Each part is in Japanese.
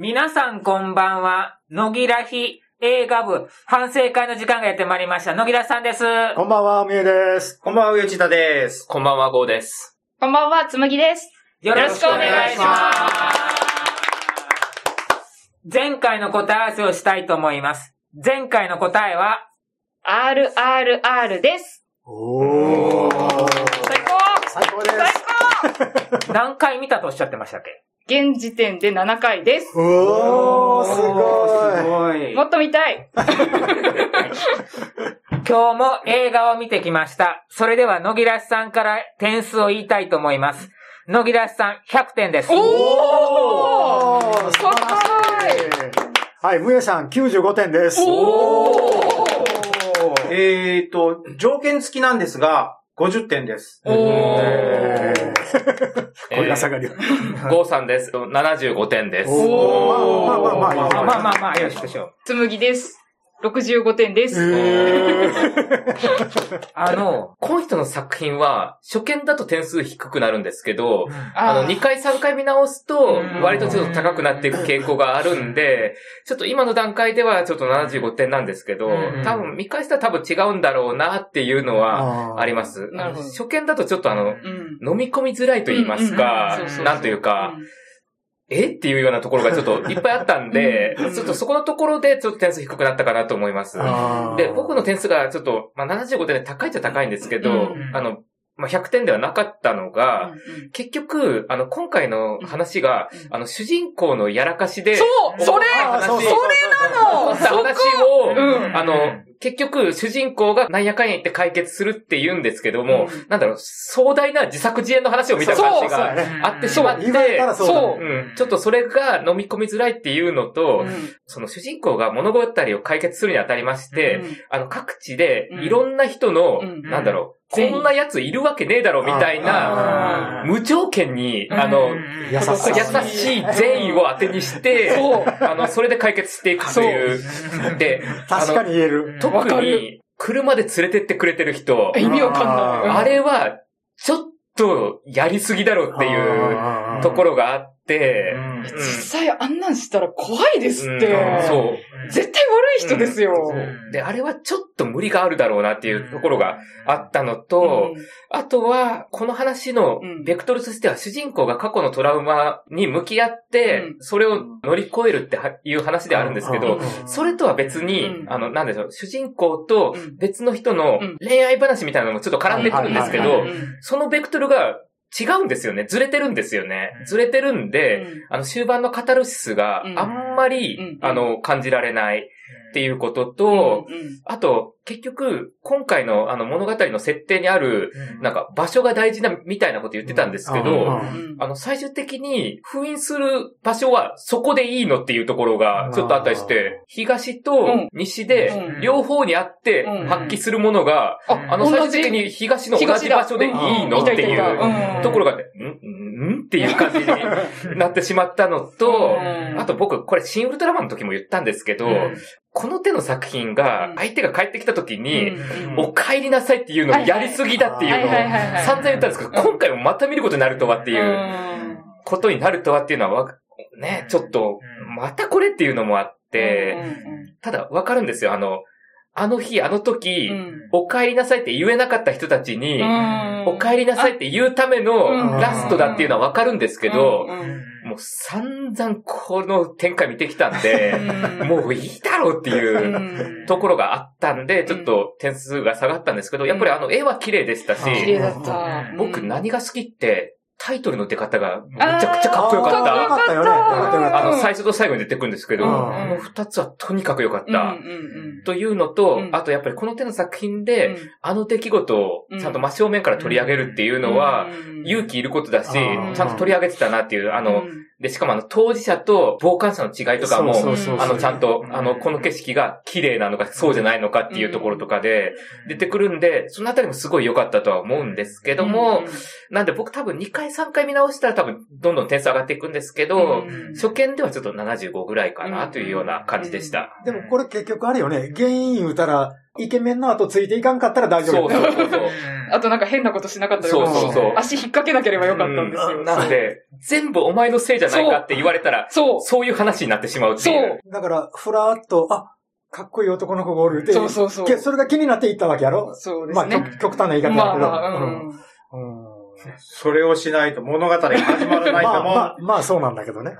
皆さんこんばんは。野木らひ映画部反省会の時間がやってまいりました。野木らさんです。こんばんは、みえです。こんばんは、内田です。こんばんは、ゴーです。こんばんは、つむぎです。よろしくお願いします。前回の答え合わせをしたいと思います。前回の答えは、RRR です。おー。最高最高です。何回見たとおっしゃってましたっけ？現時点で7回です。おー、すごい。すごい。もっと見たい 今日も映画を見てきました。それでは野木らしさんから点数を言いたいと思います。野木らしさん100点です。おー素晴らしい。はい、むえさん95点です。えーと、条件付きなんですが、50点です。おえー。ーこれが下がり。ゴーさんです。75点です。おー、まあまあまあまあ、まあまあまあまあ、よしでしょう。つむぎです。65点です。えー。あの、この人の作品は、初見だと点数低くなるんですけど、あの、2回3回見直すとうん、割とちょっと高くなっていく傾向があるんで、ちょっと今の段階ではちょっと75点なんですけどうん、多分見返したら多分違うんだろうなっていうのはああります。初見だとちょっとあの、うん。飲み込みづらいと言いますかなんというか、え？っていうようなところがちょっといっぱいあったんでうん、ちょっとそこのところでちょっと点数低くなったかなと思います。で、僕の点数がちょっと、まあ、75点で高いっちゃ高いんですけど、うん。あの、まあ、100点ではなかったのが、結局、あの、今回の話が、うん。あの、主人公のやらかしで、そうそれ話それなの話を、うんあの、結局、主人公がなんやかんや言って解決するって言うんですけども、うん。なんだろう、壮大な自作自演の話を見た感じがあってしまって、そう。うう。ん、ちょっとそれが飲み込みづらいっていうのと、その主人公が物語を解決するにあたりまして、あの各地でうん。いろんな人の、うん。なんだろう、こんな奴いるわけねえだろみたいな、あ無条件に、うんあの、優しい善意を当てにして。あの、それで解決していくという。で、確かに言える。特に、車で連れてってくれてる人、意味わかんない。あれは、ちょっとやりすぎだろうっていうところがあって、うんうん。実際あんなんしたら怖いですって。うん。そう。絶対悪い人ですよ。うん。で、あれはちょっと無理があるだろうなっていうところがあったのと、あとは、この話のうん。ベクトルとしては、主人公が過去のトラウマに向き合ってうん、それを乗り越えるってはいう話であるんですけどうん、それとは別にう、ん。あの、なんでしょう、主人公とうん。別の人のうん。恋愛話みたいなのもちょっと絡んでくるんですけどそのベクトルが違うんですよね。ずれてるんですよね。ずれてるんで、あの、終盤のカタルシスがあんまり、うん。あの、感じられないっていうことと、うんあと、結局、今回のあの物語の設定にある、なんか場所が大事なみたいなこと言ってたんですけうんど、うん。あの最終的に封印する場所はそこでいいのっていうところがちょっとあったりして、東と西でうん。両方にあってうん。発揮するものが、ああの最終的に東の同じ場所でいいのっていううん。ところがね、ん？ん？んっていう感じに なってしまったのと、うん。あと僕、これ新ウルトラマンの時も言ったんですけど、この手の作品が相手が帰ってきた時に、うん。お帰りなさいっていうのをやりすぎだっていうのを散々言ったんですけど、今回もまた見ることになるとはっていう。うん。ことになるとはっていうのはわ、ね、ちょっと、またこれっていうのもあって、ただわかるんですよ。あの、あの日、あの時、お帰りなさいって言えなかった人たちに、お帰りなさいって言うためのうん。ラストだっていうのはわかるんですけど、うんうん。もう散々この展開見てきたんで、うん。もういいだろうっていうところがあったんで、ちょっと点数が下がったんですけど、やっぱりあの絵は綺麗でしたし。僕何が好きって、タイトルの出方がめちゃくちゃかっこよかった。よかったよね。よかったよかっあの、最初と最後に出てくるんですけど、うん。あの二つはとにかく良かっうんた。うん。というのと、うん。あとやっぱりこの手の作品うん。で、あの出来事をちゃんと真正面から取り上げるっていうのは、勇気いることだし、うん。ちゃんと取り上げてたなっていう、あの、で、しかもあの、当事者と傍観者の違いとかも、あの、ちゃんと、あの、この景色が綺麗なのか、そうじゃないのかっていうところとかで、出てくるんで、そのあたりもすごい良かったとは思うんですけども、なんで僕多分2回3回見直したら多分、どんどん点数上がっていくんですけど、初見ではちょっと75ぐらいかなというような感じでした。た。でもこれ結局あれよね。原因言うたら、イケメンの後ついていかんかったら大丈夫そうそうそうそう。あとなんか変なことしなかったらよかったそうそうそう足引っ掛けなければよかったんですよ。うんなので、全部お前のせいじゃないかって言われたら、そう。そういう話になってしまうってそいう。う。だから、ふらっと、あ、かっこいい男の子がおるって、そうそうそうけそれが気になっていったわけやろ？まあ、そうですね。極極端な言い方だけど。まあまあ、うん。うんそれをしないと物語が始まらないまあとも。まあ、まあそうなんだけどね。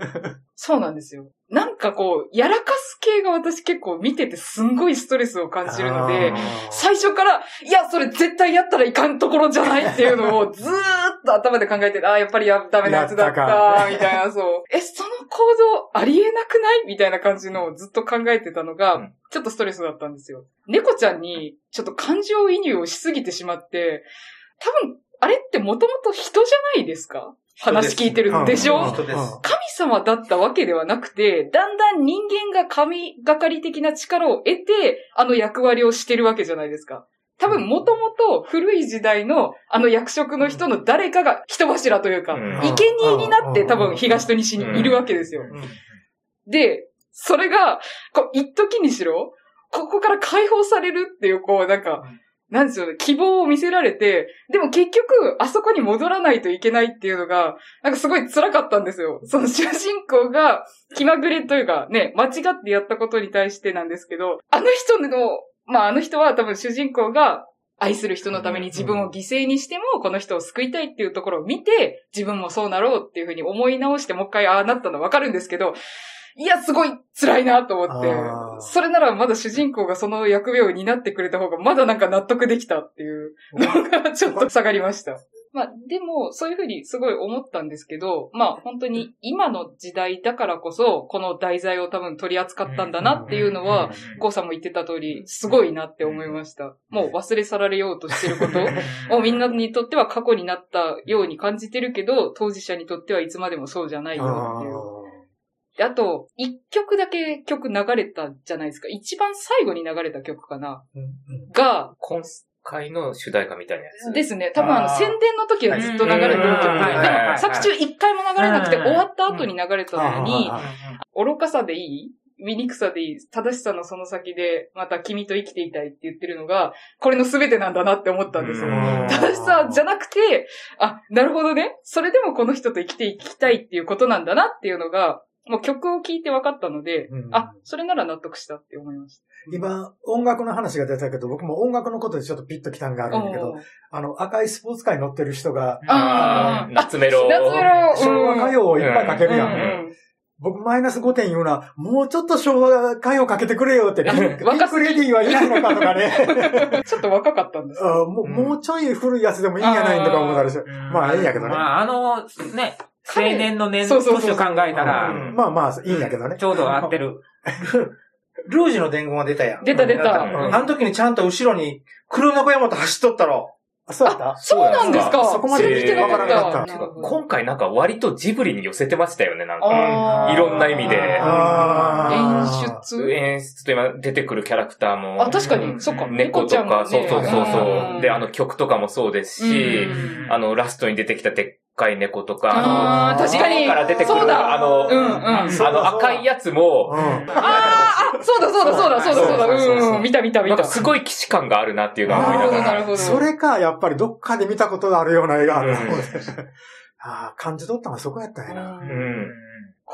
そうなんですよ。なんかこう、やらかす系が私結構見ててすんごいストレスを感じるので最初から、いや、それ絶対やったらいかんところじゃないっていうのを ずーっと頭で考えてて、ああ、やっぱりやダメなやつだったた、みたいな、そう。え、その行動ありえなくないみたいな感じのをずっと考えてたのが、うんちょっとストレスだったんですよ。猫ちゃんにちょっと感情移入をしすぎてしまって、多分、あれってもともと人じゃないですか？話聞いてるうんでしょ、神様だったわけではなくて、だんだん人間が神がかり的な力を得て、あの役割をしてるわけじゃないですか。多分、もともと古い時代のあの役職の人の誰かが人柱というか、うん。生贄になって多分東と西にいるわけですよ。で、それが、こう、一時にしろ、ここから解放されるっていう、こう、なんか、なんですよね、希望を見せられて、でも結局、あそこに戻らないといけないっていうのが、なんかすごい辛かったんですよ。その主人公が気まぐれというかね、間違ってやったことに対してなんですけど、あの人の、まああの人は多分主人公が愛する人のために自分を犠牲にしてもこの人を救いたいっていうところを見て、自分もそうなろうっていうふうに思い直してもう一回ああなったのわかるんですけど、いや、すごい辛いなと思って、それならまだ主人公がその役目を担ってくれた方がまだなんか納得できたっていうのがちょっと下がりました。まあ、でも、そういうふうにすごい思ったんですけど、まあ、本当に今の時代だからこそ、この題材を多分取り扱ったんだなっていうのは、ゴーさんも言ってた通り、すごいなって思いました。もう忘れ去られようとしてること。をみんなにとっては過去になったように感じてるけど、当事者にとってはいつまでもそうじゃないよっていう。であと、一曲だけ曲流れたじゃないですか。一番最後に流れた曲かな。が、今回の主題歌みたいなやつ。ですね。多分あの宣伝の時はずっと流れてる曲で、うんでも作中一回も流れなくてうん終わった後に流れたのにうん、愚かさでいい？醜さでいい？正しさのその先で、また君と生きていたいって言ってるのが、これの全てなんだなって思ったんですよ。うん正しさじゃなくて、あ、なるほどね。それでもこの人と生きていきたいっていうことなんだなっていうのが、もう曲を聴いて分かったので、うんあ、それなら納得したって思いました。今、音楽の話が出たけど、僕も音楽のことでちょっとピッときたんがあるんだけどあの、赤いスポーツカーに乗ってる人が、あー夏メロ。夏メロ昭和歌謡をいっぱいかけるやん。うんうん僕マイナス5点言うのは、もうちょっと昭和歌謡かけてくれよって、ピンク若すぎレディーはいないのかとかね。ちょっと若かったんです。あもうもうちょい古いやつでもいいんじゃないんとか思ったりして。まあいいんやけどねまあ、あの、ね、青彼年の年、そうそうそう年を考えたうら、ん。まあまあ、いいんやけどね。ちょうど合ってる。ルージュの伝言が出たやん。出た出た。うん。あの時にちゃんと後ろに車小山と走っとったろ。あそうだった？そうなんですか？そこまで見てなかった。今回なんか割とジブリに寄せてましたよね、なんか。いろんな意味で。演出？演出と今出てくるキャラクターも。あ、確かに、そっか。猫とか、ちゃんがね。そうそうそうそう。ん。で、あの曲とかもそうですし、うん。あの、ラストに出てきたでっかい猫とか、あー確かにから出てくる、あの、うんうん。あの赤いやつも、うん。あー、あ、そうだそうだそうだそうだそうだ。そうんうん。見た見た見た。なんかすごい騎士感があるなっていうのは思いながら。なるほどそれか、やっぱりどっかで見たことがあるような映画ある。うん ああ、感じ取ったのはそこやったんやな。うんうん。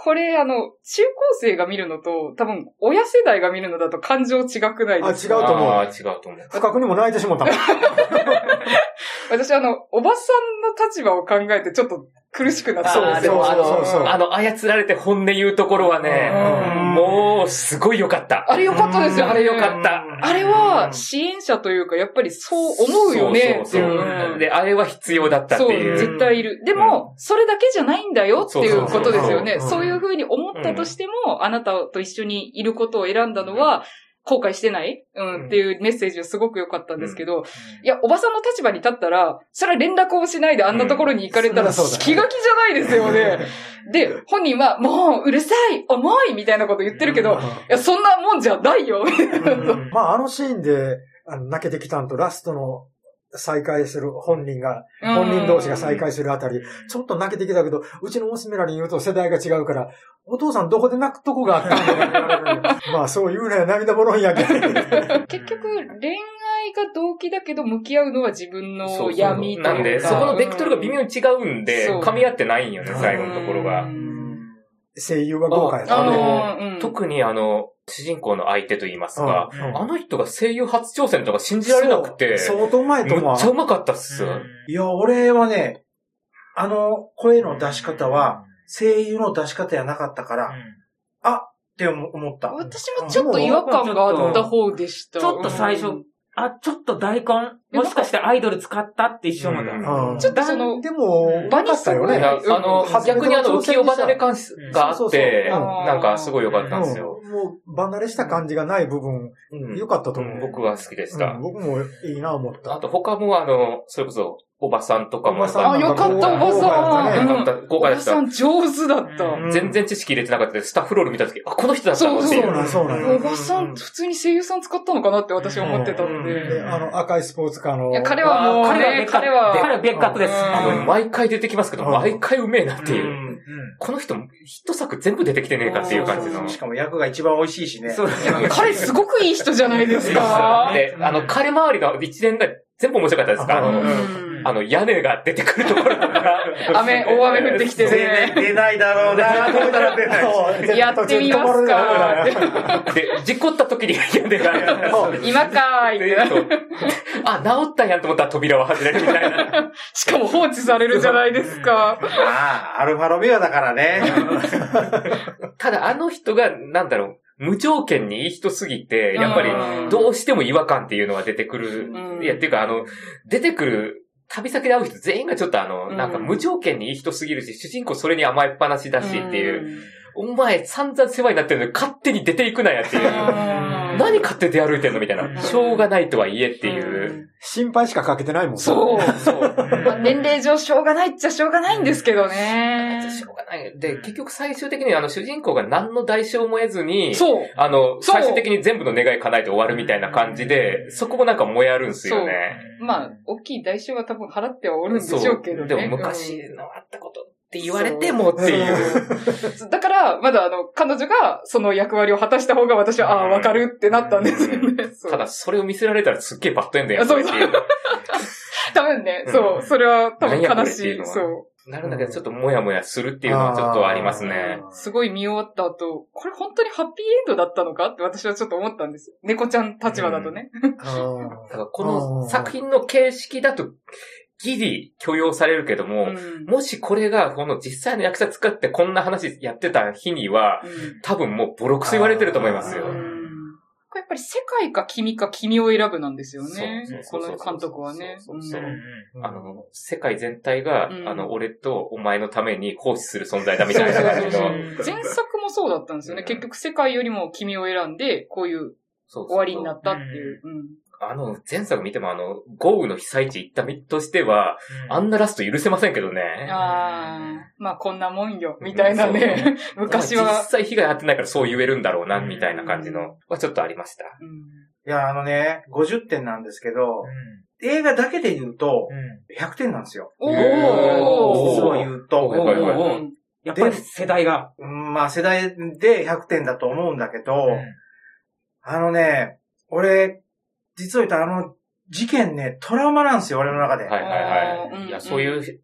これ、あの、中高生が見るのと、多分、親世代が見るのだと感情違くないあ、ですか？違うと思う。ああ、違うと思う。不覚にも泣いてしもったもん。私、あの、おばさんの立場を考えてちょっと苦しくなっそうたんですよ。でもあのそうそうそうあの、操られて本音言うところはね、うんもう、すごい良かった。あれ良かったですよ、あれ良かった。あれは、支援者というか、やっぱりそう思うよね、ってそうそうで、あれは必要だったってそう、いう。絶対いる。でも、それだけじゃないんだよっていうことですよね。そういうふうに思ったとしても、あなたと一緒にいることを選んだのは、後悔してない？うん、っていうメッセージはすごく良かったんですけど、いや、おばさんの立場に立ったら、それは連絡をしないであんなところに行かれたら、気が気じゃないですよね。で、本人は、もう、うるさい重いみたいなこと言ってるけど、いや、そんなもんじゃないよ。みたいなうん。まあ、あのシーンで、あの泣けてきたんと、ラストの再会する本人が、本人同士が再会するあたり、ちょっと泣けてきたけど、うちの娘らに言うと世代が違うから、お父さんどこで泣くとこがあったんだ まあ、そう言うなよ、涙もろいんやけど。結局、恋いが動機だけど、向き合うのは自分のそうそう闇というか。なんで、そこのベクトルが微妙に違うんでそう、噛み合ってないんよね、最後のところがう。ん声優は豪華やったね。あのうん特にあの、主人公の相手と言いますか、うんあの人が声優初挑戦とか信じられなくて、相当うまいとむ思う。っちゃうまかったっす。いや、俺はね、あの声の出し方は、声優の出し方やなかったから、って思思った。私もちょっと違和感があった方でした。ちょっと最初うんあ、ちょっと大根もしかしてアイドル使ったって一瞬思った。うんうんちょっとそのでも、場にすごいよね。あのうん、逆にあの、浮世離れ感があそうそうそうって、うんなんかすごい良かったんですよ。うんもう、離れした感じがない部分、うん良かったと思う。僕は好きでしうたん。僕もいいな思った。あと他もあの、それこそ、おばさんとかもあ、よかった、おばさん。よかった豪華でしたおばさん上手だった。うん全然知識入れてなかったです。スタッフロール見たとき、あ、この人だったのっていそうなんう。そうなんおばさん、普通に声優さん使ったのかなって私は思ってたんうで。で、あの、赤いスポーツカーの。いや、彼はもうね、彼は、彼は別格です。うんあの、毎回出てきますけど、うん毎回うめえなっていう。うんこの人、ヒット作全部出てきてねえかっていう感じの。しかも役が一番美味しいしね。そう彼すごくいい人じゃないですか。で、あの、彼周りの一連が全部面白かったですか？あうんあの、屋根が出てくるところとか。雨、大雨降ってきて 出ね。出ないだろうなと思ったら出ない。そう やってみますかで、事故った時に屋根が。今かーいって。あ、治ったやんと思ったら扉は外れるみたいな。しかも放置されるじゃないですか。まあ、アルファロメオだからね。ただあの人が、なんだろう、無条件にいい人すぎて、やっぱりうん。どうしても違和感っていうのが出てくる。うん。いや、っていうかあの、出てくる、旅先で会う人全員がちょっとあの、うんなん。か無条件にいい人すぎるし、主人公それに甘えっぱなしだしっていう、お前散々世話になってるのに勝手に出ていくなやっていう。うん。何勝手に出歩いてんのみたいうんな。しょうがないとはいえっていう。心配しかかけてないもんねそう。そう。まあ年齢上しょうがないっちゃしょうがないんですけどね。しょうがない。で、結局最終的にあの主人公が何の代償も得ずに、そう。あの、最終的に全部の願い叶えて終わるみたいな感じで、そこもなんか燃えあるんすよね。まあ、大きい代償は多分払ってはおるんでしょうけどね。でも昔のあったことって言われてもっていう。うんだから、まだあの、彼女がその役割を果たした方が私は、ああ、わかるってなったんですよね。ただ、それを見せられたらすっげえバッドエンドやん。っていう。多分ね、うんそう、それは多分悲しい。そう。なるんだけど、ちょっともやもやするっていうのはちょっとありますね。すごい見終わった後、これ本当にハッピーエンドだったのかって私はちょっと思ったんですよ。猫ちゃん立場だとね。うんだからこの作品の形式だと、ギリ許容されるけども、うんもしこれが、この実際の役者使ってこんな話やってた日には、多分もうボロクソ言われてると思いますよやっぱり世界か君か君を選ぶなんですよね。この監督はね。あの、世界全体が、うんあの、俺とお前のために奉仕する存在だみたいな感じの。前作もそうだったんですよね。結局世界よりも君を選んで、こういう終わりになったっていう。うんあの、前作見てもあの、豪雨の被災地行った身としては、あんなラスト許せませんけどね。ああ、まあこんなもんよ、みたいなね。昔まあは実。際被害あってないからそう言えるんだろうな、みたいな感じの、はちょっとありました。うんいや、あのね、50点なんですけど、映画だけで言うと、100点なんですよ。おおー実を言うと。やっぱり世代が。うんまあ世代で100点だと思うんだけど、あのね、俺、実を言うとあの事件ね、トラウマなんですよ、俺の中で。はいはいはい。うんいや、そういうで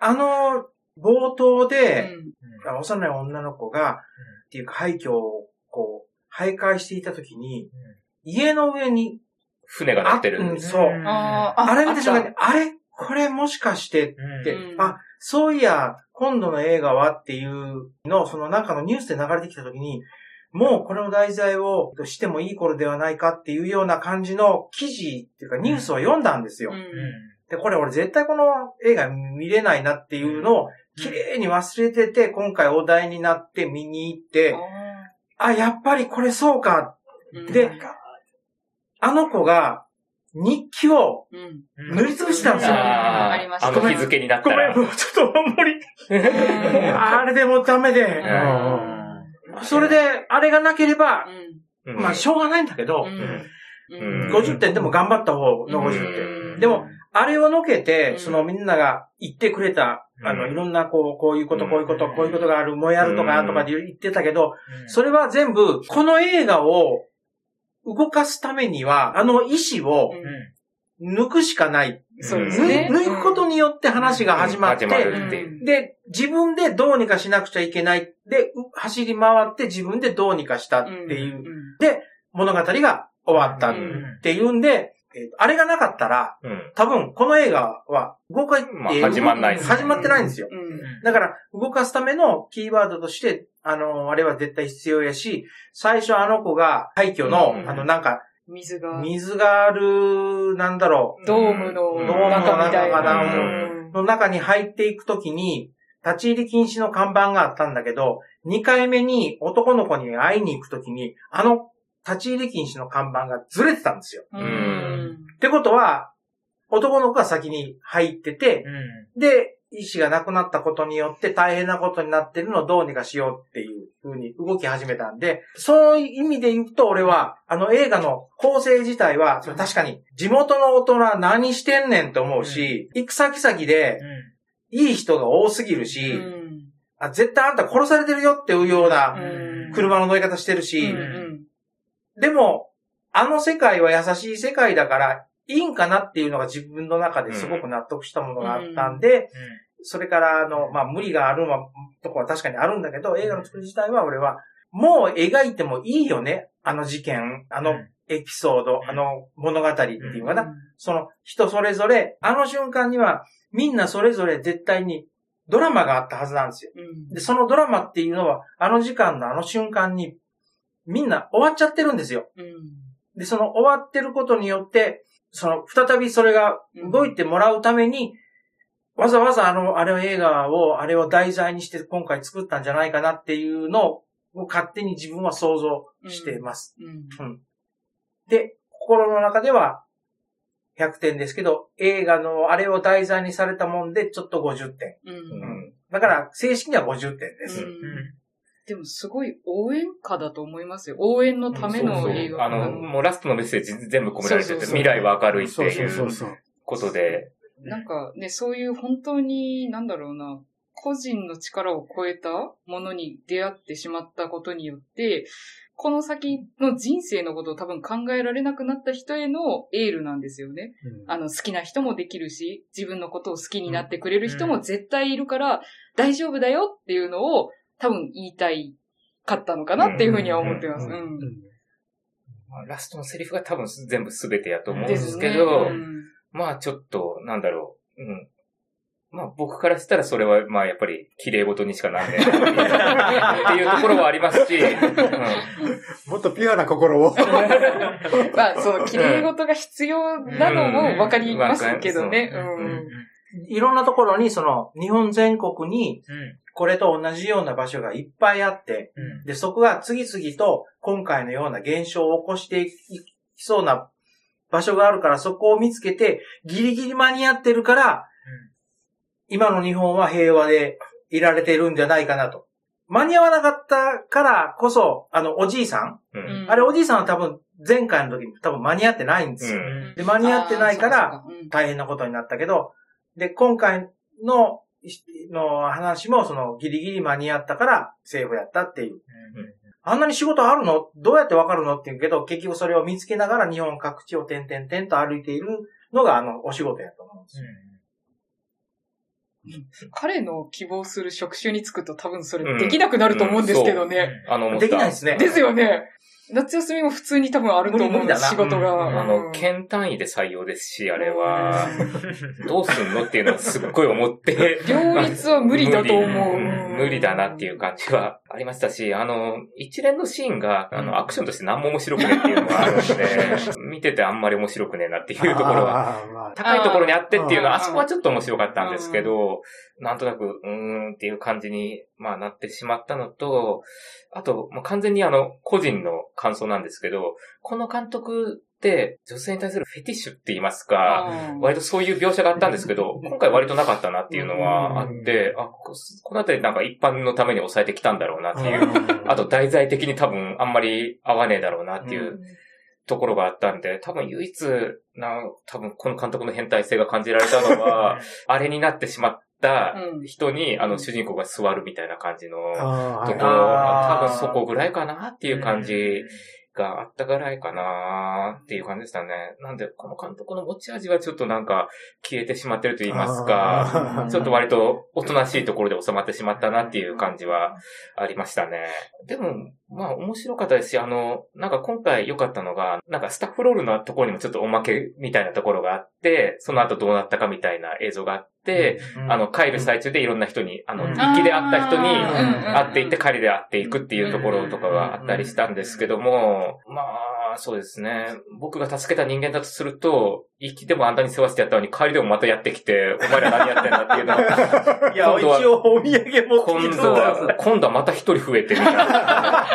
あの、冒頭うで、幼い女の子が、っていうか廃墟をこう、徘徊していたときに、家の上に、船が乗ってる。うんそう。あれ見た瞬間あっに、あれ？これもしかしてって、うん。あ、そういや、今度の映画はっていうの、そのなんかのニュースで流れてきたときに、もうこれの題材をしてもいい頃ではないかっていうような感じの記事っていうかニュースを読んだんですよ。うんで、これ俺絶対この映画見れないなっていうのを綺麗に忘れてて、今回お題になって見に行って、あ、やっぱりこれそうか。うんで、あの子が日記をうん塗りつぶしたんですよ。あありましたあの日付になったごめん、ら。もうちょっと無理。あれでもダメで。うんそれで、あれがなければ、うん。まあ、しょうがないんだけど、うん。うん。50点でも頑張った方の50うん。点。でも、あれをのけうて、ん。そのみんなが言ってくれた、あの、うんいろんな、こう、こういうこと、うん。こういうこと、こういうことがある、もうやるとか、うんとかで言ってたけど、それは全部、この映画を動かすためには、あの意志を抜くしかない。そうで抜すね。抜くことによって話が始まって、始まるっていう。で、自分でどうにかしなくちゃいけない。で、う走り回って自分でどうにかしたっていう、物語が終わったっていうんで、えーとあれがなかったら、うん。多分この映画は動か、まあえー始まんない始まってないんですよ。うんだから、動かすためのキーワードとして、あの、あれは絶対必要やし、最初あの子が廃墟の、うんあの、なんか、水が、水がある、なんだろドームのドームの中の中に入っていくときに、立ち入り禁止の看板があったんだけど、2回目に男の子に会いに行くときに、あの、立ち入り禁止の看板がずれてたんですよ。うん。ってことは、男の子が先に入ってて、で、意思がなくなったことによって大変なことになってるのをどうにかしようっていう風に動き始めたんで、そういう意味で言うと俺は、あの映画の構成自体は、確かに地元の大人何してんねんと思うし、行く先々でいい人が多すぎるし、うん。あ絶対あんた殺されてるよっていうようなうん。車の乗り方してるし、うんでも、あの世界は優しい世界だから、いいんかなっていうのが自分の中ですごく納得したものがあったんで、それから、あの、まあ、無理があるのは、とこは確かにあるんだけど、映画の作り自体は俺は、もう描いてもいいよね。あの事件、あのエピソード、あの物語っていうのかな。その人それぞれ、あの瞬間には、みんなそれぞれ絶対にドラマがあったはずなんですよ。うんで、そのドラマっていうのは、あの時間のあの瞬間に、みんな終わっちゃってるんですよ。うんで、その終わってることによって、その、再びそれが動いてもらうために、わざわざあの、あれを映画を、あれを題材にして今回作ったんじゃないかなっていうのを、勝手に自分は想像してます。うんで、心の中では100点ですけど、映画のあれを題材にされたもんで、ちょっと50点。うんうんだから、正式には50点です。うんでもすごい応援歌だと思いますよ。応援のための映画。あの、もうラストのメッセージ全部込められてて、そうそうそう未来は明るいっていう。ことで、なんかね、そういう本当に、なんだろうな、個人の力を超えたものに出会ってしまったことによって、この先の人生のことを多分考えられなくなった人へのエールなんですよね。うん。あの、好きな人もできるし、自分のことを好きになってくれる人も絶対いるから、大丈夫だよっていうのを多分言いたいかったのかなっていうふうには思ってます。ラストのセリフが多分全部全てやと思うんでです。けど、うん。まあちょっと、なんだろう。うん。まあ僕からしたらそれは、まあやっぱり綺麗事にしかなんねえな っていうところはありますし、うもっとピュアな心を。まあ、その、綺麗事が必要なのもわかりますけどね。うんうんいろんなところに、その、日本全国に、これと同じような場所がいっぱいあって、で、そこが次々と今回のような現象を起こしていきそうな場所があるから、そこを見つけて、ギリギリ間に合ってるから、今の日本は平和でいられてるんじゃないかなと。間に合わなかったからこそ、あの、おじいさん、ん。うん。あれおじいさんは多分前回の時に多分間に合ってないんですよ。うんで、間に合ってないから、、大変なことになったけど、で、今回の、の話も、その、ギリギリ間に合ったから、セーフやったっていう。あんなに仕事あるの？どうやってわかるの？って言うけど、結局それを見つけながら日本各地を点々点と歩いているのが、あの、お仕事やと思うんですよ。彼の希望する職種に就くと多分それできなくなると思うんですけどね。あの、思ったできないですね。ですよね。夏休みも普通に多分あると思うんです、仕事が。あの、県単位で採用ですし、あれは、どうすんのっていうのはすっごい思って。両立は無理だと思う。無理だなっていう感じはありましたし、あの、一連のシーンが、あの、アクションとして何も面白くねっていうのがあるんで、見ててあんまり面白くねえなっていうところは、高いところにあってっていうのは、あそこはちょっと面白かったんですけど、なんとなく、うーんっていう感じに、まあなってしまったのと、あと、まあ、完全にあの、個人の感想なんですけど、この監督って女性に対するフェティッシュって言いますか、割とそういう描写があったんですけど、今回割となかったなっていうのはあって、あ、ここのあたりなんか一般のために抑えてきたんだろうなっていう、うん。あと題材的に多分あんまり合わねえだろうなっていうところがあったんで、多分唯一な、多分この監督の変態性が感じられたのは、あれになってしまったうん人に、あの主人公が座るみたいな感じのところ、多分そこぐらいかなっていう感じがあったぐらいかなっていう感じでしたね。なんで、この監督の持ち味はちょっとなんか消えてしまってると言いますか、ちょっと割とおとなしいところで収まってしまったなっていう感じはありましたね。でも、まあ面白かったですし、あの、なんか今回良かったのが、なんかスタッフロールのところにもちょっとおまけみたいなところがあって、その後どうなったかみたいな映像があって、あの、帰る最中でいろんな人に、あの、うん。行きで会った人に、うん。会っていって、帰りで会っていくっていうところとかがあったりしたん。ですけども、まあ、そうですね。僕が助けた人間だとすると、行きでもあんたに世話してやったのに、帰りでもまたやってきて、お前ら何やってんだっていうのを、いや、今度は一応お土産持ってき今て度は、今度はまた一人増えてみたいな。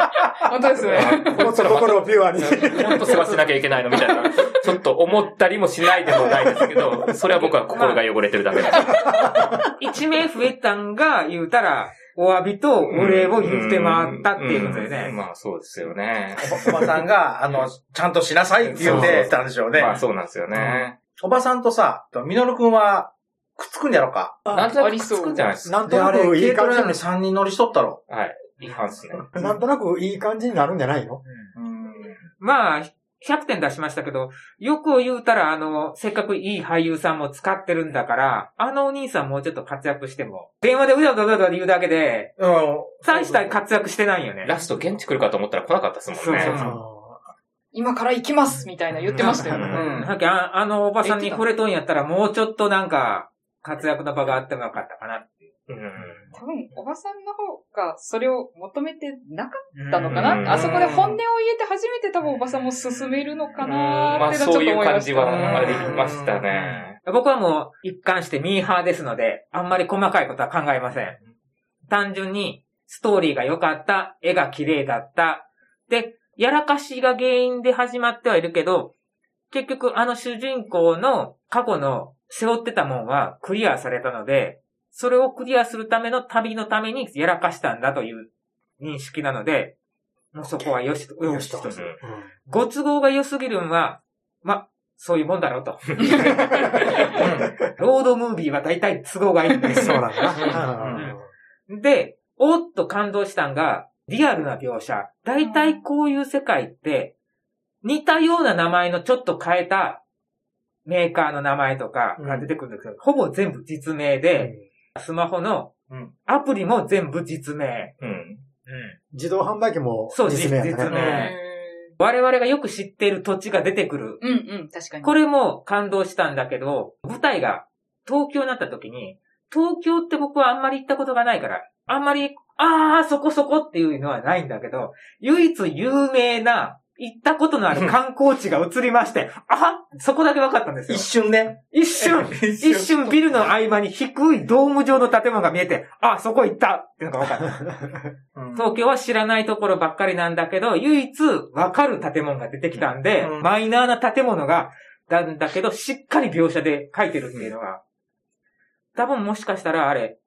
本当ですね。こいつらまた心をピュアに。もっと世話しなきゃいけないのみたいな、ちょっと思ったりもしないでもないですけど、それは僕は心が汚れてるだけです。一名増えたんが言うたら、お詫びとお礼を言って回ったっていうことでうんね。まあそうですよね。おばさんが、あの、ちゃんとしなさいって言ってたんでしょうね。まあそうなんですよね。おばさんとさ、みのるくんは、くっつくんやろか？なんとなくくっつくんじゃないですか。なんとなれ、くいい感軽トラなのに3人乗りしとったろ。はい。違反ですね。じ。なんとなくいい感じになるんじゃないの？まあ、100点出しましたけど、よく言うたら、あの、せっかくいい俳優さんも使ってるんだから、あのお兄さんもうちょっと活躍しても、電話でうだうだうだうだ言うだけで、うん。大した活躍してないよね。ラスト現地来るかと思ったら来なかったですもんね。そうそうあ今から行きますみたいな言ってましたようね。うん。さっきああのおばさんに惚れとんやったら、もうちょっとなんか、活躍の場があってもよかったかなっていう。うん多分、おばさんの方がそれを求めてなかうんったのかうんなあそこで本音を言えて初めて多分おばさんも進めるのかなまあっていうのはちょっとそういう思いました。感じはありましたね。僕はもう一貫してミーハーですので、あんまり細かいことは考えません。単純に、ストーリーが良かった、絵が綺麗だった。で、やらかしが原因で始まってはいるけど、結局あの主人公の過去の背負ってたもんはクリアされたので、それをクリアするための旅のためにやらかしたんだという認識なので、もうそこはよしと、よしとする。ご都合が良すぎるんは、ま、そういうもんだろうと。ロードムービーは大体都合がいいんですそうよ。なんだな。で、おっと感動したんが、リアルな描写。大体こういう世界って、似たような名前のちょっと変えたメーカーの名前とかが出てくるんですけど、ほぼ全部実名で、スマホのうんアプリも全部実名。うん。自動販売機もそう実名や実名ね。我々がよく知っている土地が出てくる。うんうん、確かに。これも感動したんだけど、舞台が東京になった時に、東京って僕はあんまり行ったことがないから、あんまり、あー、そこそこっていうのはないんだけど、唯一有名な、行ったことのある観光地が映りまして、あそこだけ分かったんですよ一。瞬ね。一瞬、一瞬ビルの合間に低いドーム状の建物が見えて、あ、そこ行ったっていうのが分かった。うん東京は知らないところばっかりなんだけど、唯一分かる建物が出てきたんで、うんマイナーな建物が、なんだけど、しっかり描写で書いてるっていうのが、多分もしかしたらあれ、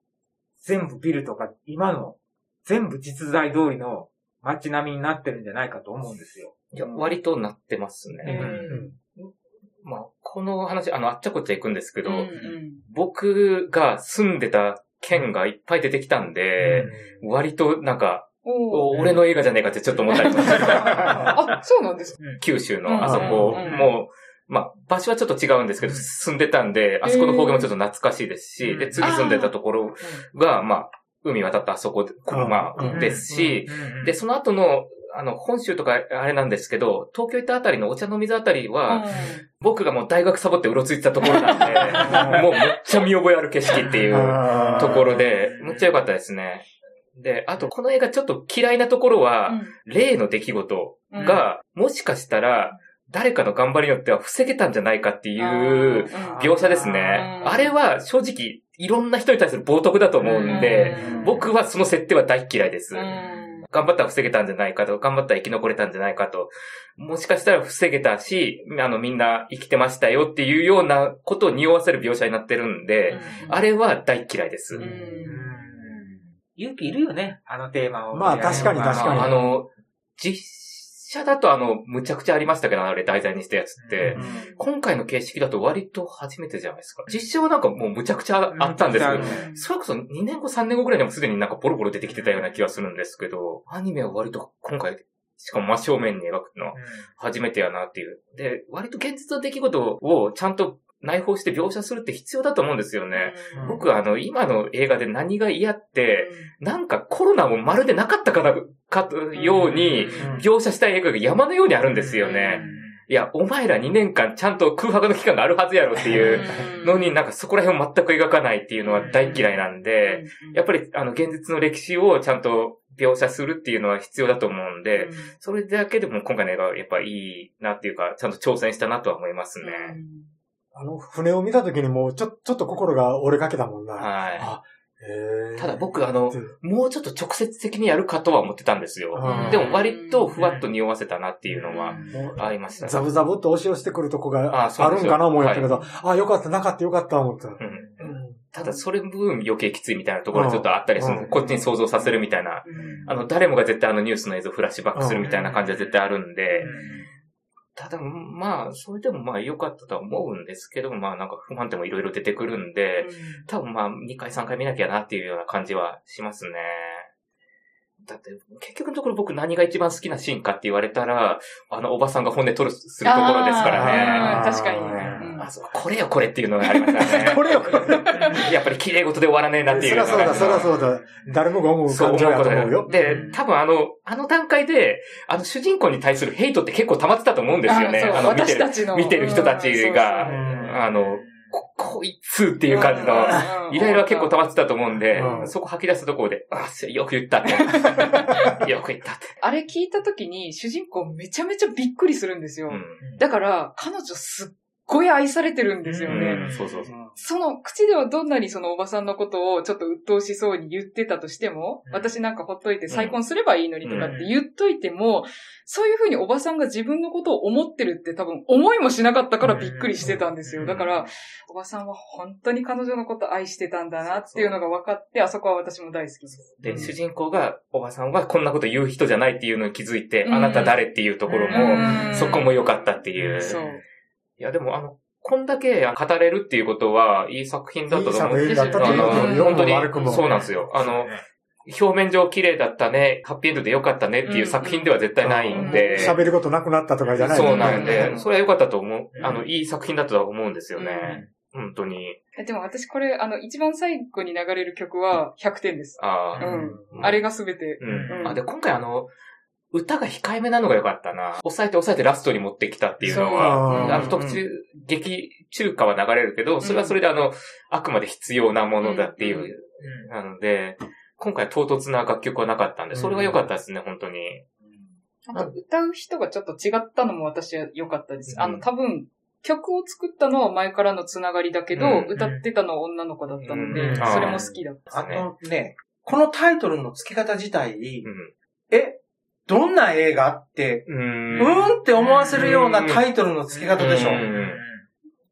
全部ビルとか、今の、全部実在通りの街並みになってるんじゃないかと思うんですよ。いや、割となってますうね。ん。まあ、この話、あの、あっちゃこっちゃ行くんですけど、うんうん。僕が住んでた県がいっぱい出てきたんで、割となんか、俺の映画じゃねえかってちょっと思ったりとか、あ、そうなんですか？九州のあそこ。うんも、まあ、場所はちょっと違うんですけど、住んでたんで、あそこの方言もちょっと懐かしいですし、うん。で、次住んでたところが、まあ、海渡ったあそこまあ、うんですし、うん。で、その後の、あの、本州とかあれなんですけど、東京行ったあたりのお茶の水あたりは、僕がもう大学サボってうろついてたところなんで、もうめっちゃ見覚えある景色っていうところで、むっちゃ良かったですね。で、あとこの映画ちょっと嫌いなところは、例の出来事が、もしかしたら、誰かの頑張りによっては防げたんじゃないかっていう描写ですね。うん。あれは正直、いろんな人に対する冒涜だと思うんで、僕はその設定は大嫌いです。頑張ったら防げたんじゃないかと、頑張ったら生き残れたんじゃないかと、もしかしたら防げたし、あのみんな生きてましたよっていうようなことを匂わせる描写になってるんで、あれは大嫌いです。勇気いるよね、あのテーマを。まあ確かに確かに。まああの、実写だとあの、むちゃくちゃありましたけど、あれ題材にしたやつって、今回の形式だと割と初めてじゃないですか。実写はなんかもうむちゃくちゃあったんですけど、それこそ2年後3年後ぐらいにもすでになんかボロボロ出てきてたような気がするんですけど、アニメは割と今回しかも真正面に描くのは初めてやなっていう。で、割と現実の出来事をちゃんと内包して描写するって必要だと思うんですよね。うん。僕はあの、今の映画で何が嫌って、なんかコロナもまるでなかったかな、かとように、うん。描写したい映画が山のようにあるんですよね。いや、お前ら2年間ちゃんと空白の期間があるはずやろっていうのになんかそこら辺を全く描かないっていうのは大嫌いなんで、やっぱりあの現実の歴史をちゃんと描写するっていうのは必要だと思うんで、それだけでも今回の映画はやっぱいいなっていうか、ちゃんと挑戦したなとは思いますね。あの、船を見た時にもう、ちょ、ちょっと心が折れかけたもんな。はい。ただ僕あの、もうちょっと直接的にやるかとは思ってたんですよ。うん。でも割とふわっと匂わせたなっていうのはありましたね。ザブザブっと押し寄せてくるとこがあるんかな思いやったけど、あ、よかった、なかったよかった思った。うん。うん。ただそれ分余計きついみたいなところがちょっとあったりするこっちに想像させるみたいな。あの、誰もが絶対あのニュースの映像をフラッシュバックするみたいな感じは絶対あるんで、ただ、まあ、それでもまあ良かったとは思うんですけど、まあなんか不満点もいろいろ出てくるんで、多分まあ2回3回見なきゃなっていうような感じはしますね。だって、結局のところ僕何が一番好きなシーンかって言われたら、あのおばさんが骨取る、するところですからね。確かにねうんあそうこれよこれっていうのがありましたね。これよ、これ。やっぱり綺麗事で終わらねえなっていう。そらそうだ、そらそうだ。誰もが思うそう感情やと思うよ。で、多分あの、あの段階で、あの主人公に対するヘイトって結構溜まってたと思うんですよね。あの、見てる。見てる人たちがうんあの、こ、こいつっていう感じの、イライラは結構溜まってたと思うんで、うんそこ吐き出すところで、あ、よく言ったって。よく言ったって。あれ聞いた時に主人公めちゃめちゃびっくりするんですよ。うんだから彼女すっごい愛されてるんですよね。うんそうそうそう。その口ではどんなにそのおばさんのことをちょっと鬱陶しそうに言ってたとしても、うん私なんかほっといて再婚すればいいのにとかって言っといても、そういうふうにおばさんが自分のことを思ってるって多分思いもしなかったからびっくりしてたんですよ。だから、おばさんは本当に彼女のこと愛してたんだなっていうのが分かって、あそこは私も大好きです。で、主人公が、おばさんはこんなこと言う人じゃないっていうのに気づいて、うんあなた誰っていうところも、そこも良かったっていう。そう。いや、でもあの、こんだけ語れるっていうことは、いい作品だったと思うんいいです作品だったとあの良くも本当に、そうなんですよ。あの、表面上綺麗だったね、ハッピーエンドで良かったねっていう作品では絶対ないんで、喋ることなくなったとかじゃないそうなんうで、んそれは良かったと思う。あの、いい作品だったと思うんですよね。本当に。えでも私これ、あの、一番最後に流れる曲は100点です。ああ、うん。あれがすべて。うん。うんあ、で、今回あの、歌が控えめなのが良かったな。抑えて抑えてラストに持ってきたっていうのは、あの、特注、劇中歌は流れるけど、それはそれであの、あくまで必要なものだっていう、なので、今回唐突な楽曲はなかったんで、それは良かったですね、本当に。歌う人がちょっと違ったのも私は良かったです。うんあの、多分、曲を作ったのは前からのつながりだけど、うん歌ってたのは女の子だったので、うんそれも好きだった。あとね、このタイトルの付け方自体、うん。え、どんな映画って、ううんーんって思わせるようなタイトルの付け方でしょ。うん。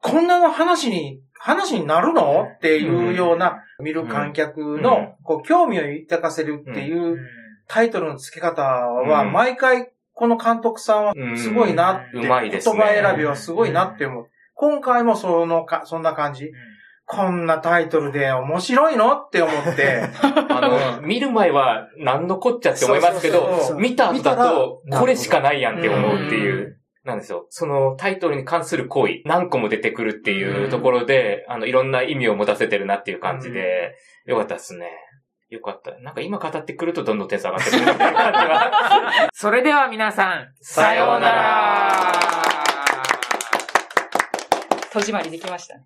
こんなの話に、話になるのっていうような、見る観客の、こう、興味を抱かせるっていうタイトルの付け方は、うん。毎回、この監督さんはうん。すごいなって、言葉選びはすごいなって思う。今回もそのか、そんな感じ。こんなタイトルで面白いの？って思って、あの、見る前は何のこっちゃって思いますけどそうそうそう、見た後だとこれしかないやんって思うっていうう。んなんですよ。そのタイトルに関する行為、何個も出てくるっていうところで、あの、いろんな意味を持たせてるなっていう感じで、よかったですね。よかった。なんか今語ってくるとどんどん点数上がってくる。それでは皆さん、さようなら戸締まりできましたね。